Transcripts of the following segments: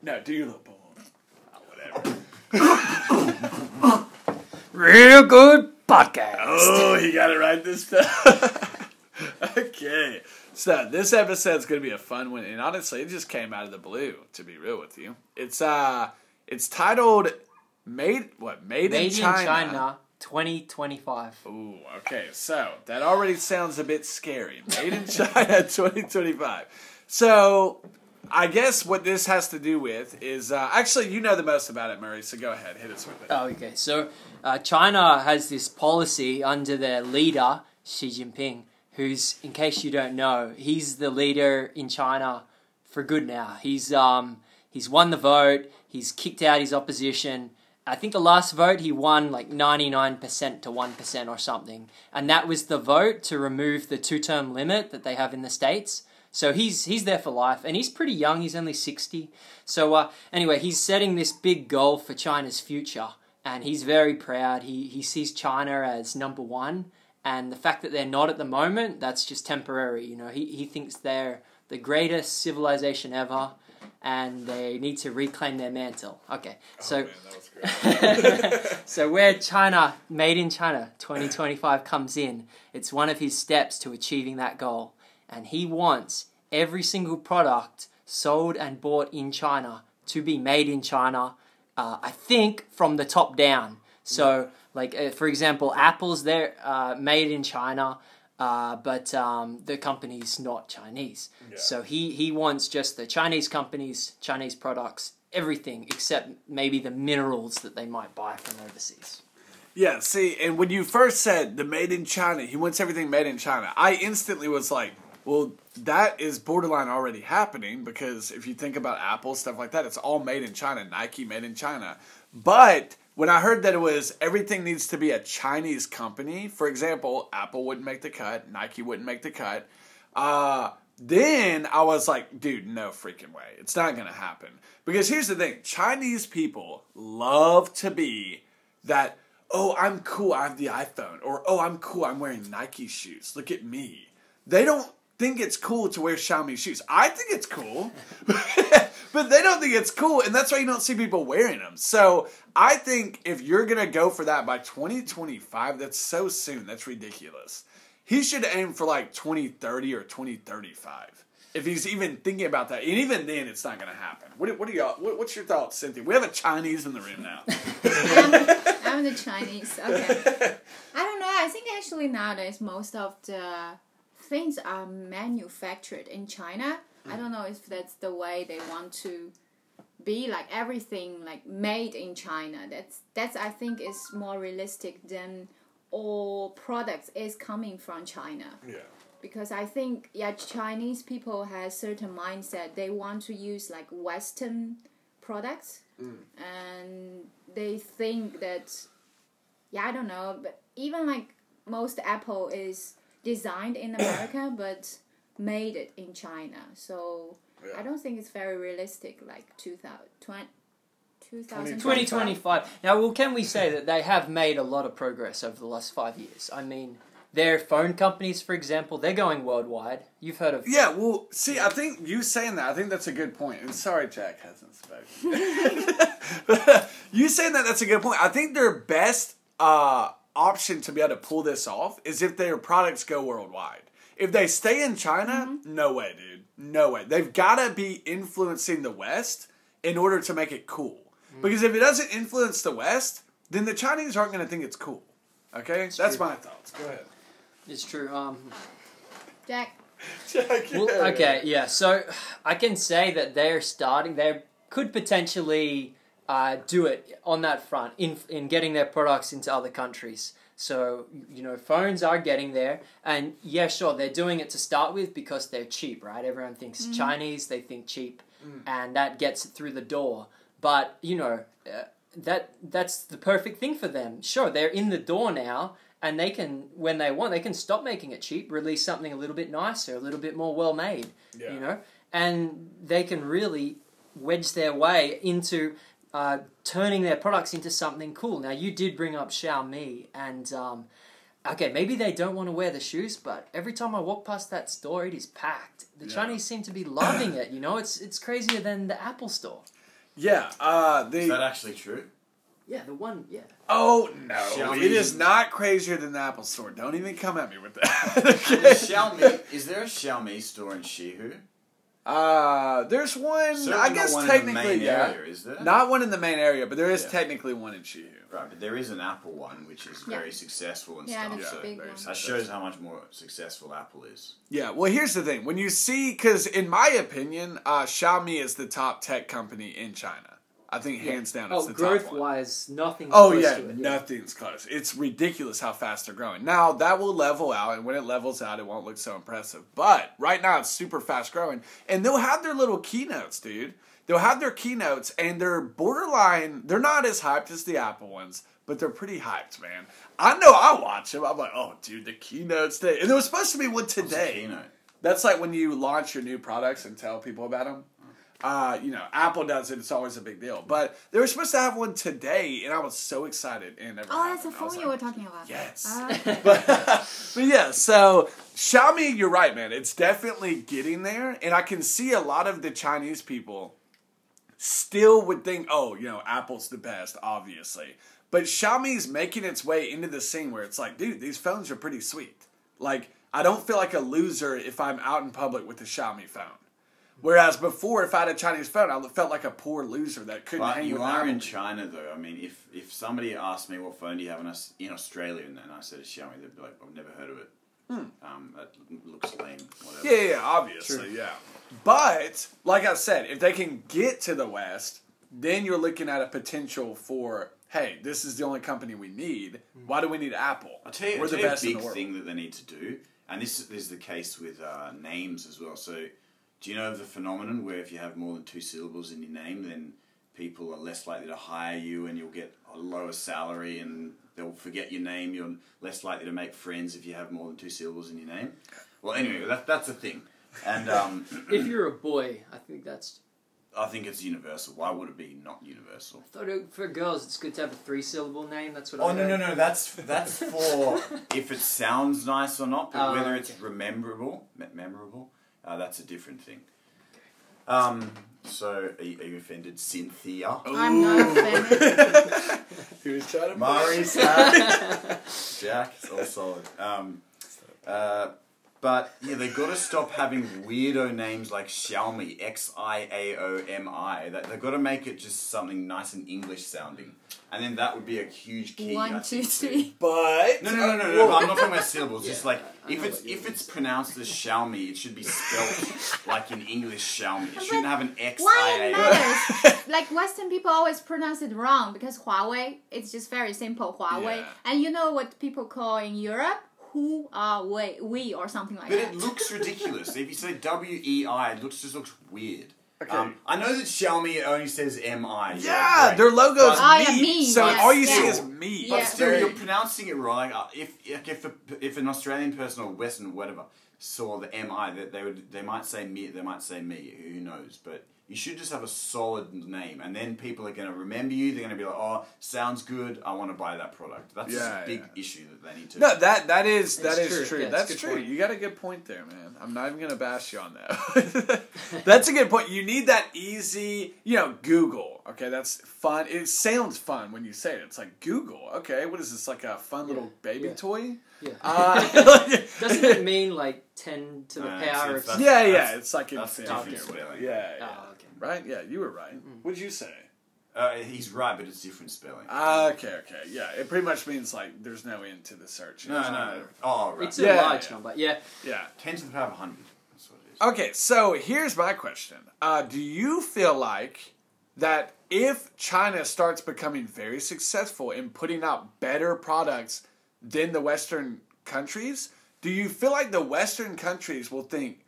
No, do your little boom. Real good podcast. Oh, he got it right this time. okay. So this episode's gonna be a fun one, and honestly, it just came out of the blue. To be real with you, it's uh, it's titled "Made What Made, Made in China." in China 2025. Ooh, okay. So that already sounds a bit scary. Made in China 2025. So I guess what this has to do with is uh, actually you know the most about it, Murray. So go ahead, hit us with it. Oh, okay. So uh, China has this policy under their leader Xi Jinping, who's, in case you don't know, he's the leader in China for good now. He's um he's won the vote. He's kicked out his opposition. I think the last vote he won like 99% to 1% or something. And that was the vote to remove the two-term limit that they have in the states. So he's he's there for life, and he's pretty young. He's only sixty. So uh, anyway, he's setting this big goal for China's future, and he's very proud. He he sees China as number one, and the fact that they're not at the moment, that's just temporary. You know, he he thinks they're the greatest civilization ever, and they need to reclaim their mantle. Okay, so. Oh, man, was great. so where China, made in China, 2025 comes in, it's one of his steps to achieving that goal. And he wants every single product sold and bought in China to be made in China, uh, I think from the top down. So, like, uh, for example, Apple's they're uh, made in China, uh, but um, the company's not Chinese. Yeah. So he, he wants just the Chinese companies, Chinese products, everything except maybe the minerals that they might buy from overseas. Yeah, see, and when you first said the made in China, he wants everything made in China, I instantly was like, well, that is borderline already happening because if you think about Apple, stuff like that, it's all made in China, Nike made in China. But when I heard that it was everything needs to be a Chinese company, for example, Apple wouldn't make the cut, Nike wouldn't make the cut, uh, then I was like, dude, no freaking way. It's not going to happen. Because here's the thing Chinese people love to be that, oh, I'm cool, I have the iPhone, or oh, I'm cool, I'm wearing Nike shoes. Look at me. They don't think it's cool to wear Xiaomi shoes. I think it's cool, but they don't think it's cool, and that's why you don't see people wearing them. So I think if you're gonna go for that by 2025, that's so soon. That's ridiculous. He should aim for like 2030 or 2035. If he's even thinking about that, and even then, it's not going to happen. What, what do y'all? What, what's your thoughts, Cynthia? We have a Chinese in the room now. I'm, I'm the Chinese. Okay. I don't know. I think actually nowadays most of the things are manufactured in China. I don't know if that's the way they want to be like everything like made in China. That's that's I think is more realistic than all products is coming from China yeah. because I think yeah Chinese people has certain mindset they want to use like Western products mm. and they think that yeah I don't know but even like most Apple is designed in America but made it in China so Yeah. I don't think it's very realistic like 2000 2025. 2025. Now, well, can we say that they have made a lot of progress over the last five years? I mean, their phone companies, for example, they're going worldwide. You've heard of Yeah, well, see, I think you saying that, I think that's a good point. And sorry, Jack hasn't spoken. you saying that, that's a good point. I think their best uh, option to be able to pull this off is if their products go worldwide. If they stay in China, no way, dude. No way. They've got to be influencing the West in order to make it cool. Because if it doesn't influence the West, then the Chinese aren't going to think it's cool. Okay? that's true. my thoughts. Go ahead. It's true. Um, Jack Jack, well, okay, yeah. So I can say that they're starting. They could potentially uh, do it on that front in in getting their products into other countries. So you know, phones are getting there, and yeah, sure, they're doing it to start with because they're cheap, right? Everyone thinks Chinese, they think cheap, and that gets it through the door. But you know, uh, that that's the perfect thing for them. Sure, they're in the door now, and they can, when they want, they can stop making it cheap, release something a little bit nicer, a little bit more well made. Yeah. You know, and they can really wedge their way into uh, turning their products into something cool. Now, you did bring up Xiaomi, and um, okay, maybe they don't want to wear the shoes, but every time I walk past that store, it is packed. The Yeah. Chinese seem to be loving it. You know, it's it's crazier than the Apple store. Yeah. Uh, the Is that actually true? Yeah, the one. Yeah. oh no, Xiaomi- it is not crazier than the Apple Store. Don't even come at me with that. And okay. Xiaomi, is there a Xiaomi store in Shihu? Uh, there's one. Certainly I guess one in the technically, main yeah. area, is there? Not one in the main area, but there is Yeah. technically one in Shihu. Right, but there is an Apple one which is Yeah. very successful and Yeah, stuff. that's so a big very one. that shows how much more successful Apple is. Yeah, well, here's the thing. When you see, because in my opinion, uh, Xiaomi is the top tech company in China. I think hands down it's Oh, the growth top one. wise, nothing. Oh close yeah, to it. nothing's close. It's ridiculous how fast they're growing. Now that will level out, and when it levels out, it won't look so impressive. But right now, it's super fast growing, and they'll have their little keynotes, dude. They'll have their keynotes, and they're borderline. They're not as hyped as the Apple ones, but they're pretty hyped, man. I know. I watch them. I'm like, oh, dude, the keynotes today, and there was supposed to be one today. That's like when you launch your new products and tell people about them. Uh, you know, Apple does it. It's always a big deal. But they were supposed to have one today, and I was so excited. And Oh, that's the. Phone was you were talking about. Yes. Ah. but, but yeah, so Xiaomi, you're right, man. It's definitely getting there, and I can see a lot of the Chinese people still would think, oh, you know, Apple's the best, obviously. But Xiaomi's making its way into the scene where it's like, dude, these phones are pretty sweet. Like, I don't feel like a loser if I'm out in public with a Xiaomi phone. Whereas before, if I had a Chinese phone, I felt like a poor loser that couldn't But hang you with are Apple. in China, though. I mean, if if somebody asked me what phone do you have in, Aus- in Australia, and then I said Xiaomi, they'd be like, I've never heard of it. Um, that looks lame. Whatever. Hmm. Yeah, yeah, yeah, obviously, yeah. But like I said, if they can get to the West, then you're looking at a potential for, hey, this is the only company we need. Why do we need Apple? I'll tell you, We're I'll the tell you best a big the thing that they need to do, and this, this is the case with uh, names as well. So, do you know of the phenomenon where if you have more than two syllables in your name, then people are less likely to hire you, and you'll get a lower salary, and they'll forget your name. You're less likely to make friends if you have more than two syllables in your name. Well, anyway, that, that's a thing, and um, If you're a boy, I think that's. I think it's universal. Why would it be not universal? I thought it, for girls, it's good to have a three syllable name. That's what. I think. Oh I no no heard. no! That's that's for if it sounds nice or not, but Oh, whether it's okay. rememberable, me- memorable, uh, that's a different thing. Um. So, are you, are you offended, Cynthia? I'm not offended. He was trying to Marisa, Jack, it's all solid. Um. Uh. But yeah, they got to stop having weirdo names like Xiaomi, X I A O M I. They've got to make it just something nice and English sounding, and then that would be a huge key. I two, think, three. But No, no, no, no, no. Well, I'm not talking about syllables. Just like I if it's if it's pronounced as Xiaomi, it should be spelled like in English Xiaomi. It shouldn't have an X Why it matters? like Western people always pronounce it wrong because Huawei, it's just very simple Huawei. Yeah. And you know what people call in Europe? Who are we, we or something like But that. it looks ridiculous. If you say W E I, it looks just looks weird. Okay. Um, I know that Xiaomi only says M I. yeah, their logo's Oh, me. yeah, me, So yes, all you see is me. But Yeah. still, you're pronouncing it wrong. Uh, If like, if a, if an Australian person or Western whatever saw the M I, that they would they might say me, they might say me. Who knows? But you should just have a solid name, and then people are going to remember you. They're going to be like, "Oh, sounds good. I want to buy that product." That's Yeah, a big yeah. issue that they need to. No, that that is that It's is true. true. Yeah, That's true. point. You got a good point there, man. I'm not even gonna bash you on that. that's a good point. You need that easy, you know, Google. Okay, that's fun. It sounds fun when you say it. It's like Google. Okay, what is this? Like a fun little baby yeah. toy? Yeah. Uh, Doesn't it mean like ten to the No, power it's- of? yeah, yeah. That's- It's like that's infinity different or whatever. spelling. Yeah, yeah. Okay. Right? Yeah, you were right. What'd you say? Uh, he's right, but it's different spelling. Ah, okay, okay. Yeah, it pretty much means like there's no end to the search. no, no. Oh, right. It's a Yeah, large yeah. number. Yeah. Yeah. ten to the power of hundred. That's what it is. Okay, so here's my question. Uh, do you feel like that if China starts becoming very successful in putting out better products than the Western countries, do you feel like the Western countries will think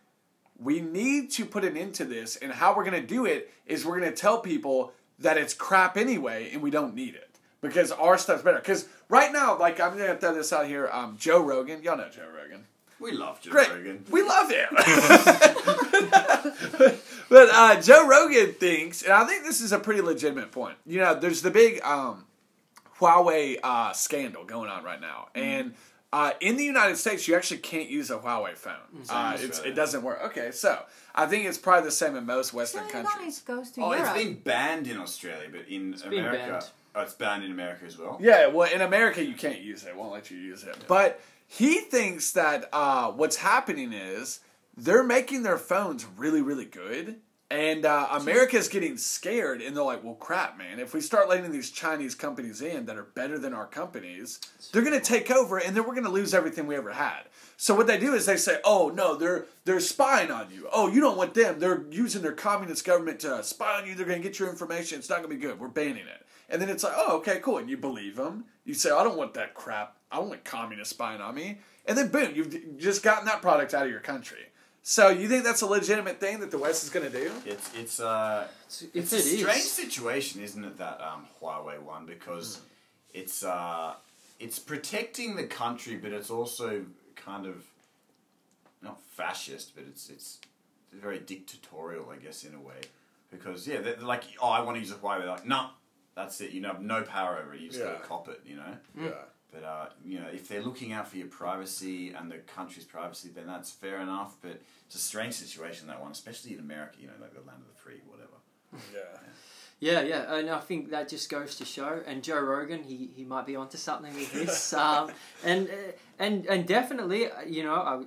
we need to put an end to this, and how we're going to do it is we're going to tell people that it's crap anyway and we don't need it because our stuff's better? Because right now, like I'm going to throw this out here, um, Joe Rogan, y'all know Joe Rogan. We love Joe Great. Rogan. We love him. but uh, Joe Rogan thinks, and I think this is a pretty legitimate point. You know, there's the big um, Huawei uh, scandal going on right now, and Uh, in the United States, you actually can't use a Huawei phone. Uh, it's, it doesn't work. Okay, so I think it's probably the same in most So Western it only countries. goes to Oh, Europe. it's been banned in Australia, but in been America, banned. oh, it's banned in America as well. Yeah, well, in America, you can't use it. Won't let you use it. But he thinks that uh, what's happening is they're making their phones really, really good. And uh, America's getting scared, and they're like, well, crap, man. If we start letting these Chinese companies in that are better than our companies, they're going to take over, and then we're going to lose everything we ever had. So what they do is they say, oh, no, they're, they're spying on you. Oh, you don't want them. They're using their communist government to spy on you. They're going to get your information. It's not going to be good. We're banning it. And then it's like, oh, okay, cool. And you believe them. You say, I don't want that crap. I don't want communists spying on me. And then boom, you've just gotten that product out of your country. So you think that's a legitimate thing that the West is going to do? It's it's uh It's- it's if a it is- strange situation, isn't it? That um, Huawei one because Hmm. it's uh it's protecting the country, but it's also kind of not fascist, but it's it's very dictatorial, I guess, in a way. Because yeah, they're, they're like, oh, I want to use a Huawei. They're like, no, that's it. You know, no power over it. You just got to cop it. You know. Yeah. But uh, you know, if they're looking out for your privacy and the country's privacy, then that's fair enough. But it's a strange situation that one, especially in America. You know, like the land of the free, whatever. Yeah. Yeah, yeah, and I think that just goes to show. And Joe Rogan, he, he might be onto something with this. um, and uh, and and definitely, uh, you know, I,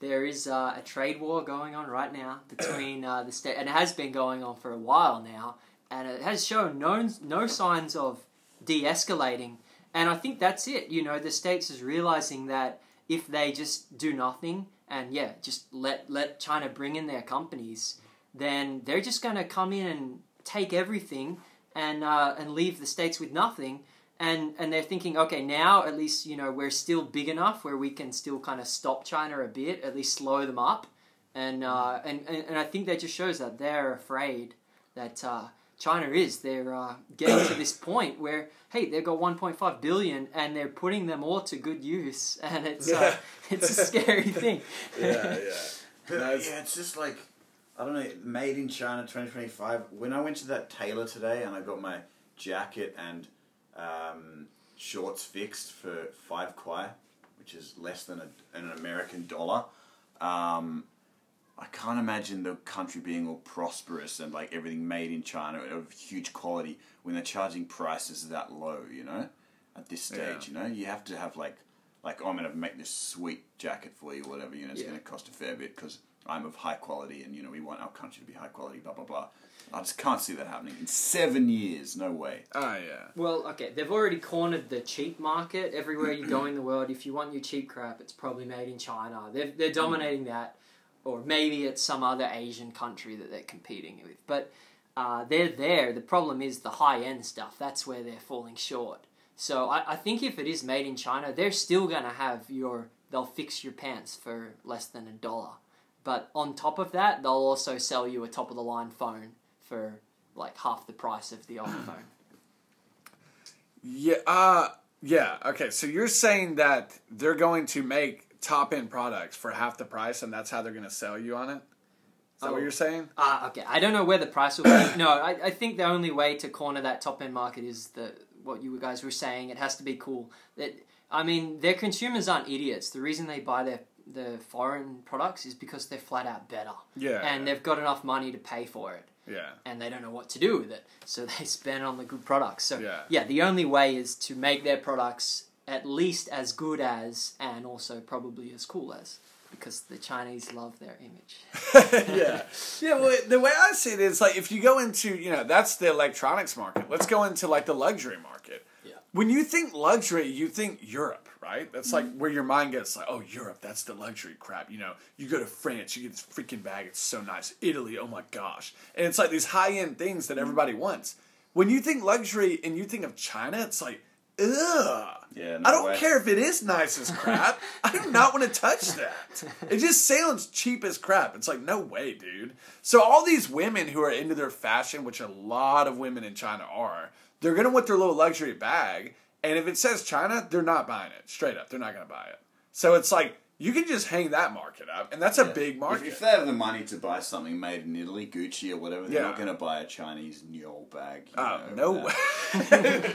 there is uh, a trade war going on right now between uh, the state, and it has been going on for a while now, and it has shown no no signs of de-escalating. And I think that's it. You know, the states is realizing that if they just do nothing and yeah, just let let China bring in their companies, then they're just going to come in and take everything and uh, and leave the states with nothing. And and they're thinking, okay, now at least you know we're still big enough where we can still kind of stop China a bit, at least slow them up. And uh, and, and and I think that just shows that they're afraid that uh, China is. They're uh, getting to this point where hey, they've got 1.5 billion and they're putting them all to good use, and it's uh, it's a scary thing. Yeah, yeah. But That's- yeah, it's just like I don't know, made in China 2025. When I went to that tailor today and I got my jacket and um, shorts fixed for five kwai, which is less than a, an American dollar. Um, I can't imagine the country being all prosperous and like everything made in China of huge quality when they're charging prices that low. You know, at this stage, Yeah. you know, you have to have like like oh, I'm gonna make this sweet jacket for you, whatever. You know, it's Yeah. gonna cost a fair bit because I'm of high quality, and you know we want our country to be high quality. Blah blah blah. I just can't see that happening in seven years. No way. Oh, yeah. Well, okay, they've already cornered the cheap market. Everywhere you go in the world, if you want your cheap crap, it's probably made in China. They're, they're dominating that, or maybe it's some other Asian country that they're competing with. But uh, they're there. The problem is the high end stuff. That's where they're falling short. So I, I think if it is made in China, they're still going to have your. They'll fix your pants for less than a dollar. But on top of that, they'll also sell you a top of the line phone for like half the price of the old phone. Yeah. Uh, yeah. Okay. So you're saying that they're going to make top end products for half the price, and that's how they're going to sell you on it. Is that Oh. what you're saying? Ah, okay. I don't know where the price will be. no, I, I think the only way to corner that top end market is the what you guys were saying. It has to be cool. That I mean, their consumers aren't idiots. The reason they buy their the foreign products is because they're flat out better, Yeah. and they've got enough money to pay for it, yeah. and they don't know what to do with it, so they spend on the good products. So Yeah. the only way is to make their products at least as good as, and also probably as cool as, because the Chinese love their image. yeah. Yeah, well, the way I see it is like if you go into, you know, that's the electronics market. Let's go into like the luxury market. Yeah. When you think luxury, you think Europe, right? That's like mm-hmm. where your mind gets like, oh, Europe, that's the luxury crap. You know, you go to France, you get this freaking bag, it's so nice. Italy, oh my gosh. And it's like these high end things that mm-hmm. everybody wants. When you think luxury and you think of China, it's like, ugh. Yeah, no I don't way. care if it is nice as crap. I do not want to touch that. It just sounds cheap as crap. It's like, no way, dude. So all these women who are into their fashion, which a lot of women in China are, they're gonna want their little luxury bag, and if it says China, they're not buying it. Straight up, they're not gonna buy it. So it's like you can just hang that market up, and that's a Yeah. big market. if they have the money to buy something made in Italy, Gucci or whatever, they're Yeah. not going to buy a Chinese Niol bag. you Oh, know, no without- way.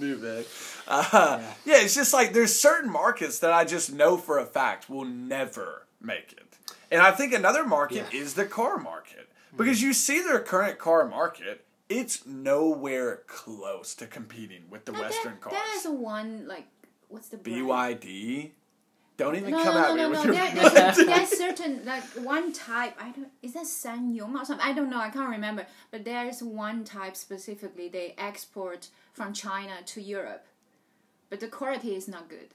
New bag. Uh, yeah. it's just like there's certain markets that I just know for a fact will never make it. And I think another market Yeah. is the car market. Hmm. Because you see their current car market, it's nowhere close to competing with the Now, Western there, cars. There's one like what's the brand? BYD. Don't even No, come no, at no, me no, with no. your There, there's, there's certain like one type. I don't. Is that SsangYong or something? I don't know. I can't remember. But there's one type specifically. They export from China to Europe, but the quality is not good.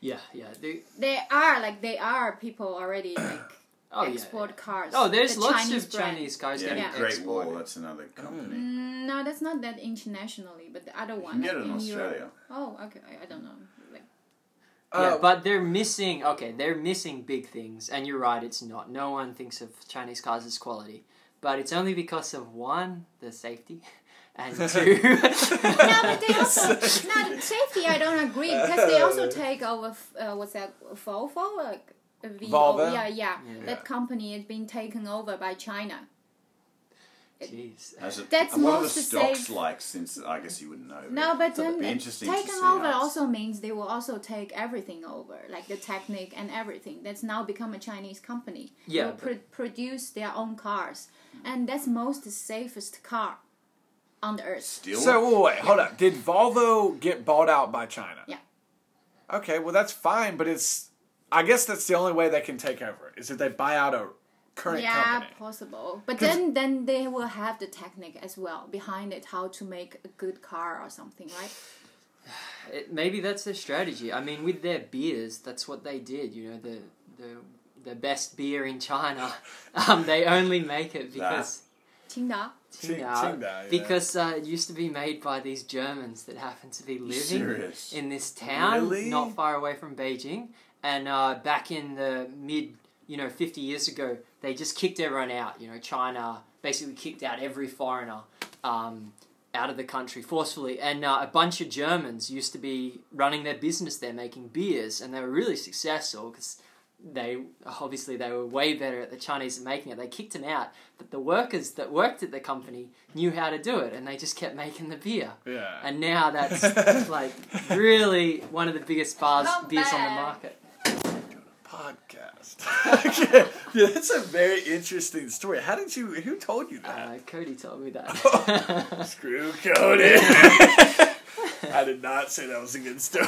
Yeah, yeah. They, They are like they are people already like oh, yeah. export cars. Oh, there's the lots Chinese of brand. Chinese cars Yeah, getting Yeah. Great exported. Wall, that's another company. Mm, no, that's not that internationally, but the other one can get like it in Australia. Europe. Oh, okay. I, I don't know. Yeah, Uh, but they're missing. Okay, they're missing big things, and you're right. It's not. No one thinks of Chinese cars as quality, but it's only because of one, the safety, and two. no, but they also no the safety. I don't agree because they also take over. Uh, what's that? Volvo, like V- Volvo? Yeah, yeah, Yeah. That company is being taken over by China. Jeez. Has That's and what are the stocks safe. like? Since I guess you wouldn't know. No, but it'd then be interesting to taken see over also means they will also take everything over, like the Technic and everything. That's now become a Chinese company. Yeah, will but- pr- produce their own cars, and that's most safest car on the earth. Still, So wait, wait, hold up. Did Volvo get bought out by China? Yeah. Okay, well that's fine, but it's I guess that's the only way they can take over is if they buy out a current yeah, company. possible. but then then they will have the technique as well behind it, how to make a good car or something, right? It, maybe that's their strategy. I mean, with their beers, that's what they did. You know, the the the best beer in China. Um, they only make it because. Qingdao. Qing- Qingdao, Qingdao, yeah. because uh, it used to be made by these Germans that happened to be living serious? in this town, Really? not far away from Beijing. And uh, back in the mid, you know, 50 years ago, they just kicked everyone out. You know, China basically kicked out every foreigner um, out of the country forcefully. And uh, a bunch of Germans used to be running their business there, making beers, and they were really successful because they obviously they were way better at the Chinese at making it. They kicked them out, but the workers that worked at the company knew how to do it, and they just kept making the beer. Yeah. And now that's like really one of the biggest bars Not beers on the market. Podcast. yeah, that's a very interesting story. How did you? Who told you that? Uh, Cody told me that. Screw Cody. I did not say that was a good story.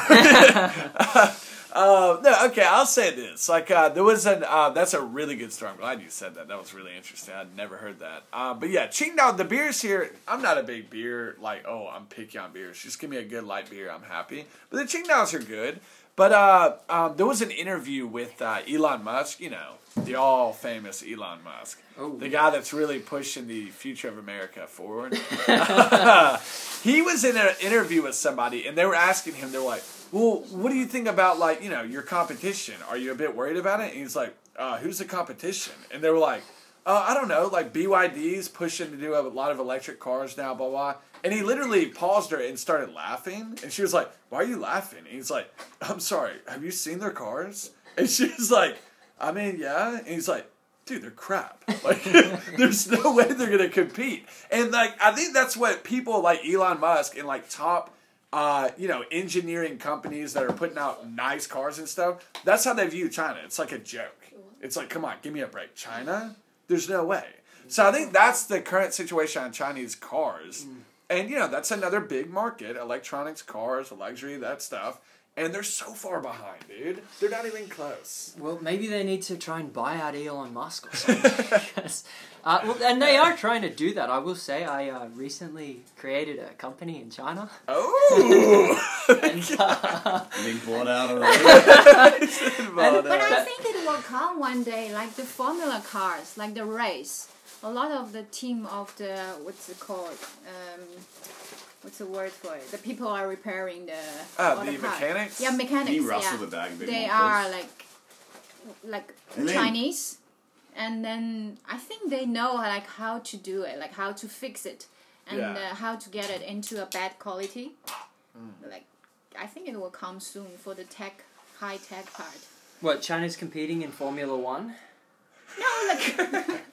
uh, no, okay, I'll say this. Like, uh, there was an. Uh, that's a really good story. I'm glad you said that. That was really interesting. I'd never heard that. Uh, but yeah, Qingdao, the beers here. I'm not a big beer. Like, oh, I'm picky on beers. Just give me a good light beer. I'm happy. But the Qingdaos are good. But uh, um, there was an interview with uh, Elon Musk. You know, the all famous Elon Musk. Oh. The guy that's really pushing the future of America forward. he was in an interview with somebody, and they were asking him, they're like, "Well, what do you think about like you know your competition? Are you a bit worried about it?" And he's like, uh, "Who's the competition?" And they were like, uh, "I don't know, like BYD's pushing to do a lot of electric cars now, blah blah." And he literally paused her and started laughing, and she was like, "Why are you laughing?" And he's like, "I'm sorry, have you seen their cars?" And she's like, "I mean, yeah." And he's like dude, they're crap. Like, there's no way they're gonna compete. And like, I think that's what people like Elon Musk and like top, uh, you know, engineering companies that are putting out nice cars and stuff. That's how they view China. It's like a joke. It's like, come on, give me a break. China? There's no way. So I think that's the current situation on Chinese cars. Mm. And you know, that's another big market: electronics, cars, luxury, that stuff. And they're so far behind, dude. They're not even close. Well, maybe they need to try and buy out Elon Musk or something. Because, uh, well, and they are trying to do that. I will say, I uh, recently created a company in China, Oh. and uh, Being bought out already. But I think it will come one day, like the Formula cars, like the race. A lot of the team of the what's it called? Um, what's the word for it? The people are repairing the. Ah, all the cars. mechanics? Yeah, mechanics. Can yeah. the bag They are please? like, like And then- Chinese, and then I think they know like how to do it, like how to fix it, and Yeah. uh, how to get it into a bad quality. Mm. Like, I think it will come soon for the tech, high tech part. What China's competing in Formula One? No, like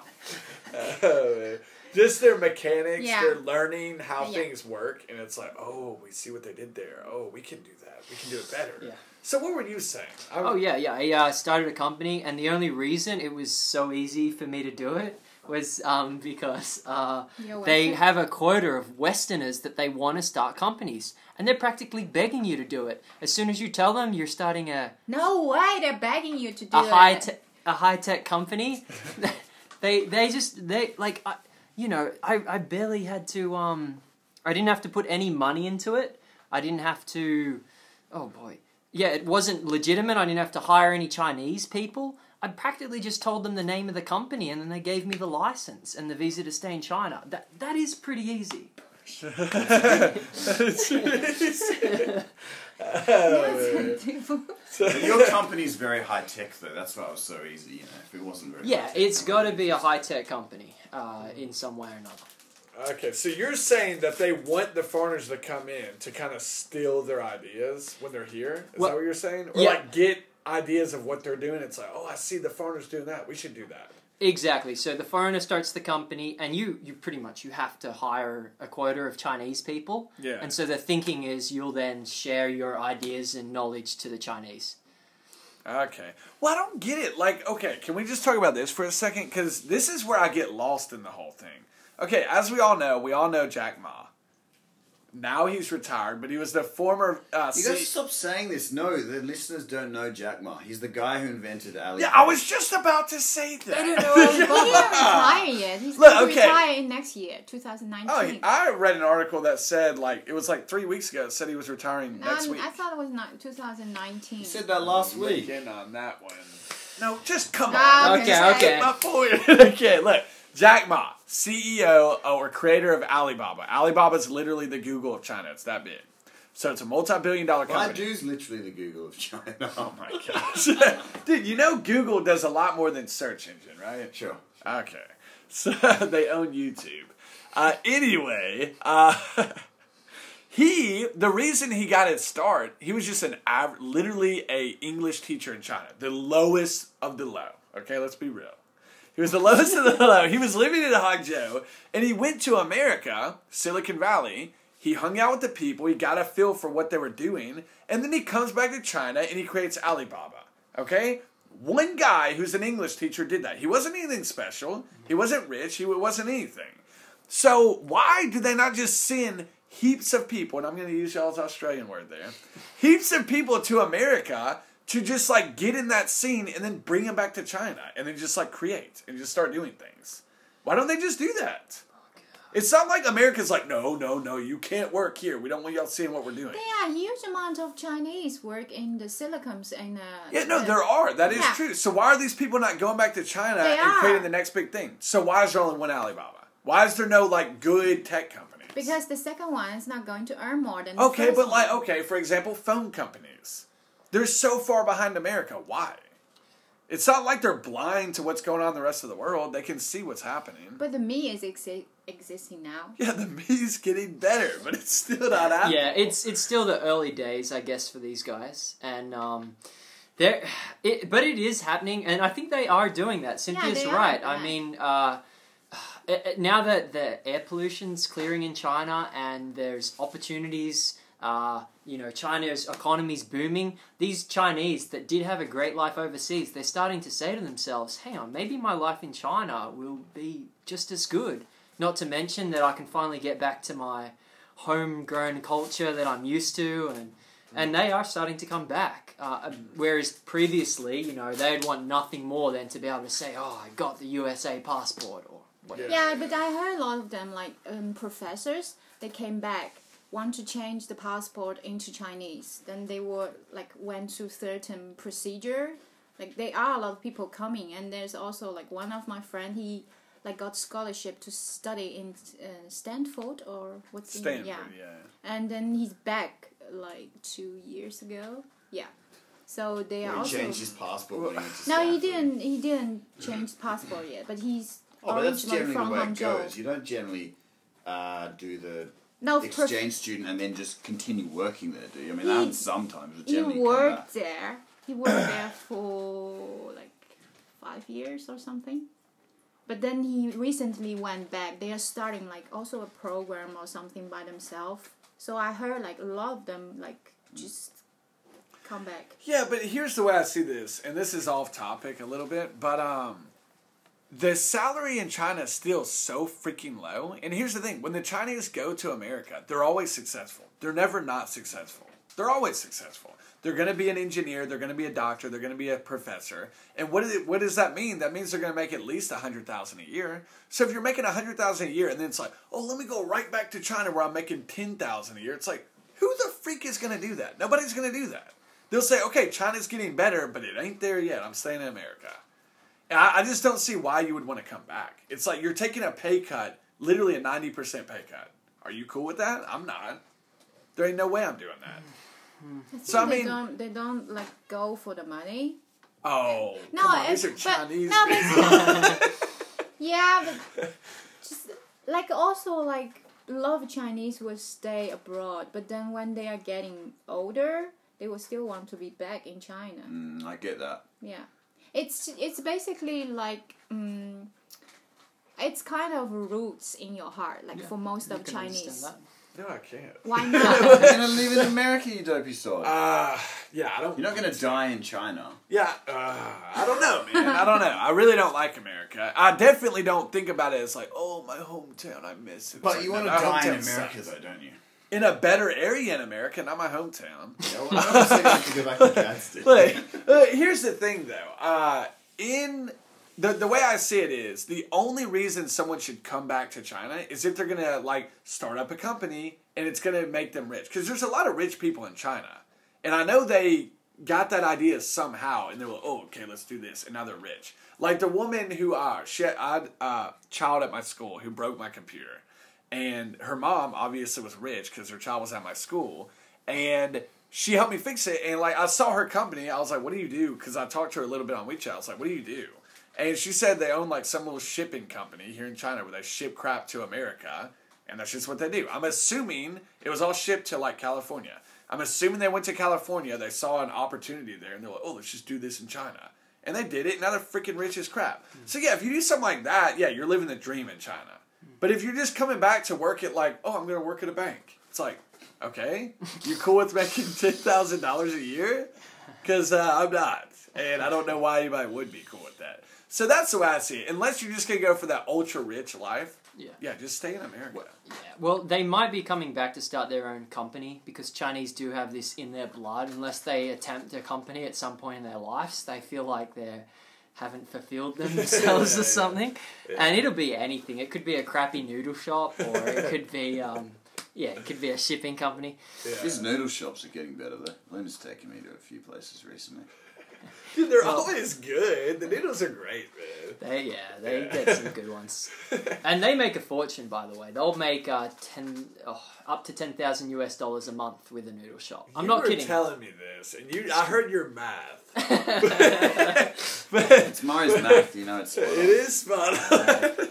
Just their mechanics, Yeah. they're learning how Yeah. things work, and it's like, oh, we see what they did there. Oh, we can do that. We can do it better. Yeah. So what were you saying? I'm- Oh yeah, yeah. I uh, started a company, and the only reason it was so easy for me to do it was um, because uh, they have a quota of Westerners that they want to start companies, and they're practically begging you to do it. As soon as you tell them you're starting a no way. They're begging you to do a it. high te- a high tech company, they they just they like I, you know I I barely had to um I didn't have to put any money into it. I didn't have to oh boy yeah it wasn't legitimate. I didn't have to hire any Chinese people. I practically just told them the name of the company and then they gave me the license and the visa to stay in China. That that is pretty easy. Yes, people. But your company's very high tech, though. That's why it was so easy. You know, if it wasn't very. Yeah, high-tech it's got to be a high tech company uh, in some way or another. Okay, so you're saying that they want the foreigners to come in to kind of steal their ideas when they're here? Is Well, that what you're saying? Or yeah. like get ideas of what they're doing? It's like, oh, I see the foreigners doing that. We should do that. Exactly. So the foreigner starts the company, and you you pretty much you have to hire a quota of Chinese people. Yeah. And so the thinking is you'll then share your ideas and knowledge to the Chinese. Okay. Well, I don't get it. Like, okay, can we just talk about this for a second? Because this is where I get lost in the whole thing. Okay, as we all know, we all know Jack Ma. Now he's retired, but he was the former. Uh, You C- guys stop saying this. No, the listeners don't know Jack Ma. He's the guy who invented Ali. yeah, I was just about to say that. They don't know. he's didn't retire yet. He's Look, going to okay. retire in next year, 2019. Oh, he- I read an article that said like it was like three weeks ago. It said he was retiring next Um, week. I thought it was not 2019. He said that last week. Week in on that one. No, just come Ah, on. Okay, sorry. okay. My point. okay, look. Jack Ma, CEO or creator of Alibaba. Alibaba is literally the Google of China. It's that big. So it's a multi-billion dollar company. Baidu's literally the Google of China. Oh my gosh. Dude, you know Google does a lot more than search engine, right? Sure. Okay. So they own YouTube. Uh, anyway, uh, he the reason he got his start, he was just an av- literally a English teacher in China, the lowest of the low. Okay, let's be real. He was the lowest of the low. He was living in Hangzhou, and he went to America, Silicon Valley. He hung out with the people. He got a feel for what they were doing, and then he comes back to China and he creates Alibaba. Okay, one guy who's an English teacher did that. He wasn't anything special. He wasn't rich. He wasn't anything. So why do they not just send heaps of people? And I'm going to use y'all's Australian word there. Heaps of people to America to just like get in that scene and then bring them back to China and then just like create and just start doing things. Why don't they just do that? It's not like America's like, no, no, no, you can't work here. We don't want y'all seeing what we're doing. There are huge amount of Chinese work in the silicons and uh, Yeah, no, the- there are. That is Yeah. true. So why are these people not going back to China They and are. creating the next big thing? So why is there only one Alibaba? Why is there no like good tech companies? because the second one is not going to earn more than the okay, but like okay, for example, phone companies. They're so far behind America. Why? It's not like they're blind to what's going on in the rest of the world. They can see what's happening. But the me is exi- existing now. yeah, the me's getting better, but it's still not happening. Yeah, it's it's still the early days, I guess, for these guys, and um, there, it, but it is happening, and I think they are doing that. Cynthia's they are, right. I mean, uh, uh, now that the air pollution's clearing in China, and there's opportunities. Uh, you know, China's economy's booming. These Chinese that did have a great life overseas, they're starting to say to themselves, "Hang on, maybe my life in China will be just as good." Not to mention that I can finally get back to my homegrown culture that I'm used to, and and they are starting to come back. Uh, whereas previously, you know, they'd want nothing more than to be able to say, "Oh, I got the USA passport," or whatever. Yeah, but I heard a lot of them, like um, professors, they came back, want to change the passport into Chinese. Then they were like went through certain procedure. Like there are a lot of people coming, and there's also like one of my friend he like got scholarship to study in uh, Stanford or what's in, Stanford, yeah. yeah. and then he's back like two years ago. Yeah, so they are He also changed his passport. When he went to no, he didn't. He didn't change passport yet, but he's Oh, but that's originally generally from the way it goes. You don't generally uh, do the No, prof- exchange student and then just continue working there, do you? I mean, He- that sometimes, but he generally you come worked there, he worked there for like five years or something. But then he recently went back. They are starting like also a program or something by themselves. So I heard like a lot of them like just come back. Yeah, but here's the way I see this, and this is off topic a little bit, but um, the salary in China is still so freaking low. And here's the thing: when the Chinese go to America, they're always successful. They're never not successful. They're always successful. They're going to be an engineer. They're going to be a doctor. They're going to be a professor. And what, it, what does that mean? That means they're going to make at least a hundred thousand a year. So if you're making a hundred thousand a year, and then it's like, oh, let me go right back to China where I'm making ten thousand a year. It's like, who the freak is going to do that? Nobody's going to do that. They'll say, okay, China's getting better, but it ain't there yet. I'm staying in America. I, I just don't see why you would want to come back. It's like you're taking a pay cut, literally a 90% pay cut. Are you cool with that? I'm not. There ain't no way I'm doing that. I So, I they mean- don't they don't like go for the money. Oh, No, come on, these are it's- but- Chinese. no, people. Yeah, but just like also like a lot of Chinese will stay abroad, but then when they are getting older, they will still want to be back in China. Mm, I get that. Yeah, it's it's basically like um, it's kind of roots in your heart, like Yeah, for most You of can Chinese. that. no, I can't. Why not? You're gonna live in America, you dopey sod. Uh, yeah, I don't. You're not gonna die in China. Yeah, uh, I don't know, man. I don't know. I really don't like America. I definitely don't think about it as like, oh, my hometown, I miss it. It's But like, you no, want to my die in hometown America, sucks. though, don't you? In a better area in America, not my hometown. Yeah, well, I'm not saying I have to go back to Gadsden. Look, uh, here's the thing, though. Uh, in the the way I see it is the only reason someone should come back to China is if they're gonna like start up a company and it's gonna make them rich. Because there's a lot of rich people in China, and I know they got that idea somehow, and they were like, oh, okay, let's do this, and now they're rich. Like the woman who uh, she had, I a child at my school who broke my computer, and her mom obviously was rich because her child was at my school, and she helped me fix it. And like I saw her company, I was like, "What do you do?" Because I talked to her a little bit on WeChat. I was like, "What do you do?" And she said they own like some little shipping company here in China where they ship crap to America, and that's just what they do. I'm assuming it was all shipped to like California. I'm assuming they went to California, they saw an opportunity there, and they're like, "Oh, let's just do this in China." And they did it. Now they're freaking rich as crap. So yeah, if you do something like that, yeah, you're living the dream in China. But if you're just coming back to work at like, oh, I'm going to work at a bank, it's like, okay, you cool with making ten thousand dollars a year? Because uh, I'm not, and I don't know why anybody would be cool with that. So that's the way I see it. Unless you're just going to go for that ultra rich life, Yeah. yeah, just stay in America. Yeah. Well, they might be coming back to start their own company because Chinese do have this in their blood. Unless they attempt a company at some point in their lives, they feel like they haven't fulfilled themselves Yeah, or something. Yeah. And it'll be anything. It could be a crappy noodle shop, or it could be, um, yeah, it could be a shipping company. Yeah. These noodle shops are getting better though. Linda's taken me to a few places recently. Dude, they're Well- always good. The noodles are great, man. They yeah, they Yeah. get some good ones, and they make a fortune. By the way, they'll make uh, ten oh, up to ten thousand US dollars a month with a noodle shop. I'm you not were kidding. telling me this, and you, I heard your math. but It's Murray's math, you know. It's it is spot on.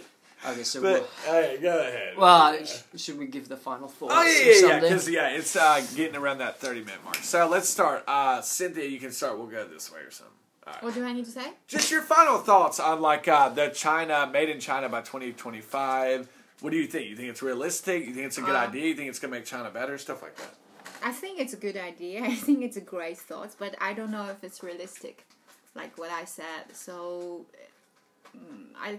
Okay, so But we'll, all right, go ahead. well, Yeah. should we give the final thoughts? Oh yeah, yeah, yeah. Because yeah, it's uh, getting around that thirty minute mark. So let's start. Uh, Cynthia, you can start. We'll go this way or something. All right. what do I need to say? Just your final thoughts on like uh, the China made in China by twenty twenty five. What do you think? You think it's realistic? You think it's a good Uh, idea? You think it's gonna make China better? Stuff like that. I think it's a good idea. I think it's a great thought, but I don't know if it's realistic, like what I said. So mm, I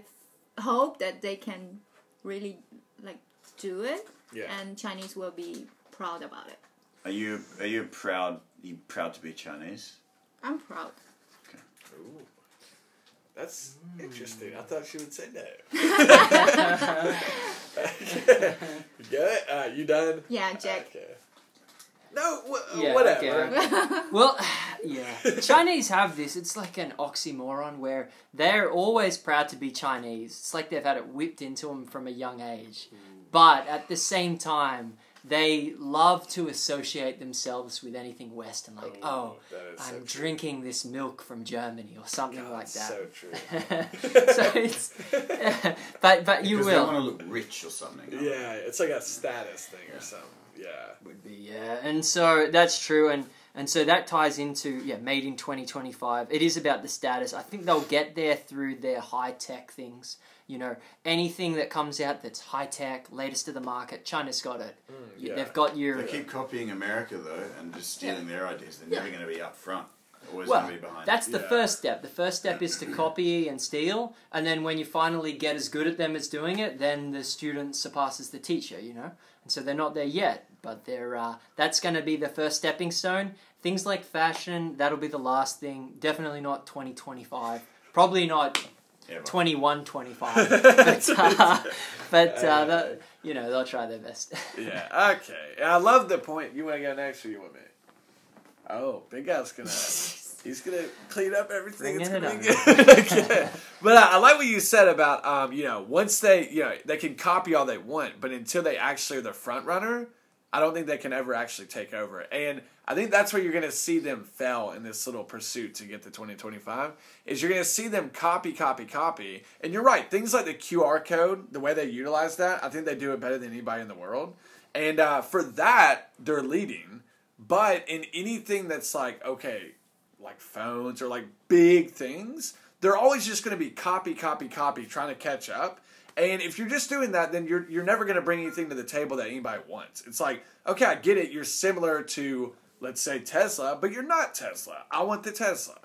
hope that they can really like do it, Yeah. and Chinese will be proud about it. Are you are you proud? you proud to be Chinese? I'm proud. Ooh. That's interesting. I thought she would say no. Good. Uh, you done? Yeah, Jack. Okay. No, wh- Yeah, whatever. okay. Well, yeah. Chinese have this. It's like an oxymoron where they're always proud to be Chinese. It's like they've had it whipped into them from a young age. Mm. But at the same time, they love to associate themselves with anything Western. Like, oh, oh, that is so I'm true. drinking this milk from Germany or something God, like that. So true. so it's, but but you Because they will. want to look rich or something. Yeah, it's like a status thing or something. Yeah. Would be yeah, and so that's true. And And so that ties into yeah, made in 2025. It is about the status. I think they'll get there through their high tech things. You know, anything that comes out that's high tech, latest to the market, China's got it. Mm, you- yeah. They've got your They keep copying America though, and just stealing their ideas. They're never going to be up front. Always well, going to be behind. that's the Yeah. first step. The first step is to copy and steal, and then when you finally get as good at them as doing it, then the student surpasses the teacher. You know, and so they're not there yet, but they're. Uh, that's going to be the first stepping stone. Things like fashion, that'll be the last thing. Definitely not twenty twenty five. Probably not Ever. 21 25 but, uh, but uh, that, you know they'll try their best Yeah, okay. I love the point. You want to go next or you want me? Oh, Big Guy's gonna. He's gonna clean up everything. It's gonna be good. But uh, I like what you said about um, you know, once they you know they can copy all they want, but until they actually are the front runner, I don't think they can ever actually take over. And I think that's where you're gonna see them fail in this little pursuit to get to 2025. Is you're gonna see them copy, copy, copy. And you're right. Things like the QR code, the way they utilize that, I think they do it better than anybody in the world. And uh, for that, they're leading. But in anything that's like, okay, like phones or like big things, they're always just going to be copy, copy, copy, trying to catch up. And if you're just doing that, then you're you're never going to bring anything to the table that anybody wants. It's like, okay, I get it. You're similar to, let's say, Tesla, but you're not Tesla. I want the Tesla.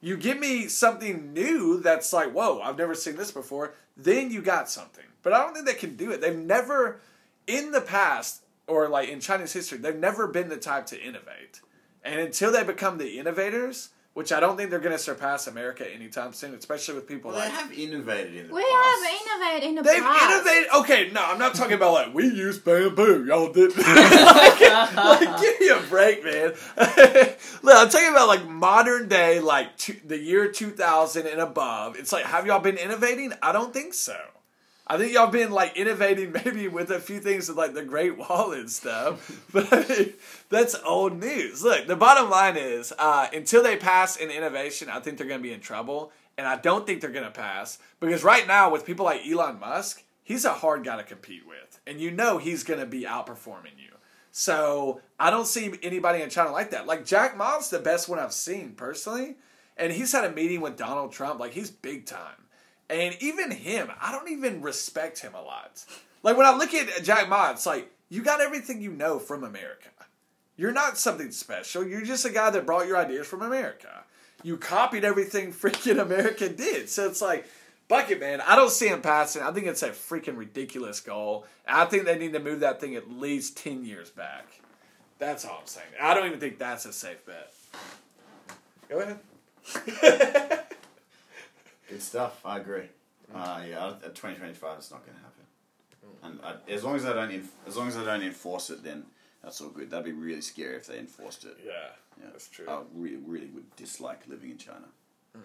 You give me something new that's like, whoa, I've never seen this before, then you got something. But I don't think they can do it. They've never, in the past, or like in Chinese history, they've never been the type to innovate. And until they become the innovators, which I don't think they're going to surpass America anytime soon, especially with people Well, they have innovated in the We past. have innovated in the They've past. innovated. Okay, no, I'm not talking about like we use bamboo. Y'all did. like, like, give me a break, man. Look, I'm talking about like modern day, like two, the year 2000 and above. It's like, have y'all been innovating? I don't think so. I think y'all been like innovating maybe with a few things with like the Great Wall and stuff, but that's old news. Look, the bottom line is uh, until they pass in innovation, I think they're going to be in trouble, and I don't think they're going to pass because right now with people like Elon Musk, he's a hard guy to compete with, and you know he's going to be outperforming you. So I don't see anybody in China like that. Like Jack Ma's the best one I've seen personally, and he's had a meeting with Donald Trump. Like he's big time. And even him, I don't even respect him a lot. Like when I look at Jack Ma, it's like you got everything you know from America. You're not something special. You're just a guy that brought your ideas from America. You copied everything freaking America did. So it's like, bucket man, I don't see him passing. I think it's a freaking ridiculous goal. I think they need to move that thing at least ten years back. That's all I'm saying. I don't even think that's a safe bet. Go ahead. Good stuff. I agree. Mm. Uh, yeah, 2025, it's not going to happen. Mm. And I, as long as I don't, enf- as long as I don't enforce it, then that's all good. That'd be really scary if they enforced it. Yeah, Yeah, that's true. I really, really would dislike living in China. Mm.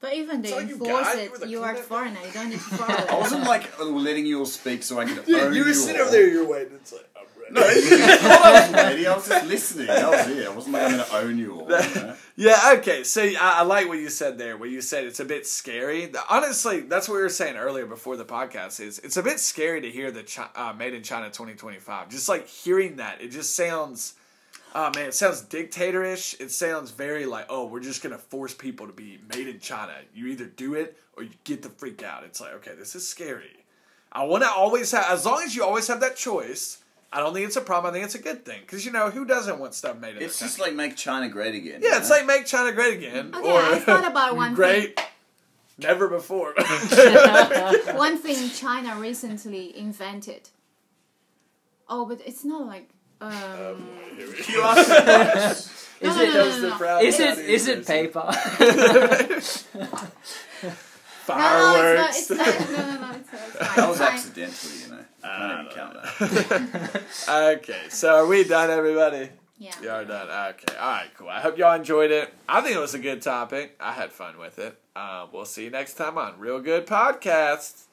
But even they So you enforce got- it, you were the you are a cleanup foreigner. You don't need to follow I wasn't like letting you all speak so I could Yeah, own you were you sitting all. over there, you're waiting. It's like, I'm ready. No, I was ready. I was just listening. That was it. I wasn't like I'm going to own you all. You know? Yeah, okay. So I, I like what you said there, where you said it's a bit scary. Honestly, that's what we were saying earlier before the podcast. Is it's a bit scary to hear the Chi- uh, Made in China 2025. Just like hearing that, it just sounds. Oh man, it sounds dictatorish. It sounds very like, oh, we're just gonna force people to be made in China. You either do it or you get the freak out. It's like, okay, this is scary. I want to always have, as long as you always have that choice. I don't think it's a problem. I think it's a good thing because you know who doesn't want stuff made in It's just like make China great again. Yeah, you it's know? like make China great again. Okay, or I thought about one great, never before. One thing China recently invented. Oh, but it's not like. Um, You are surprised. no, Is no, it- no, Those no, the no. proud is it Chinese is it person. paper Fireworks. No, no, it's not. It's not no, no, no. It's, it's fine. That was Fine. accidental, you know. I don't count that. okay, so are we done, everybody? Yeah. You are done. Okay, all right, cool. I hope y'all enjoyed it. I think it was a good topic. I had fun with it. Uh, we'll see you next time on Real Good Podcasts.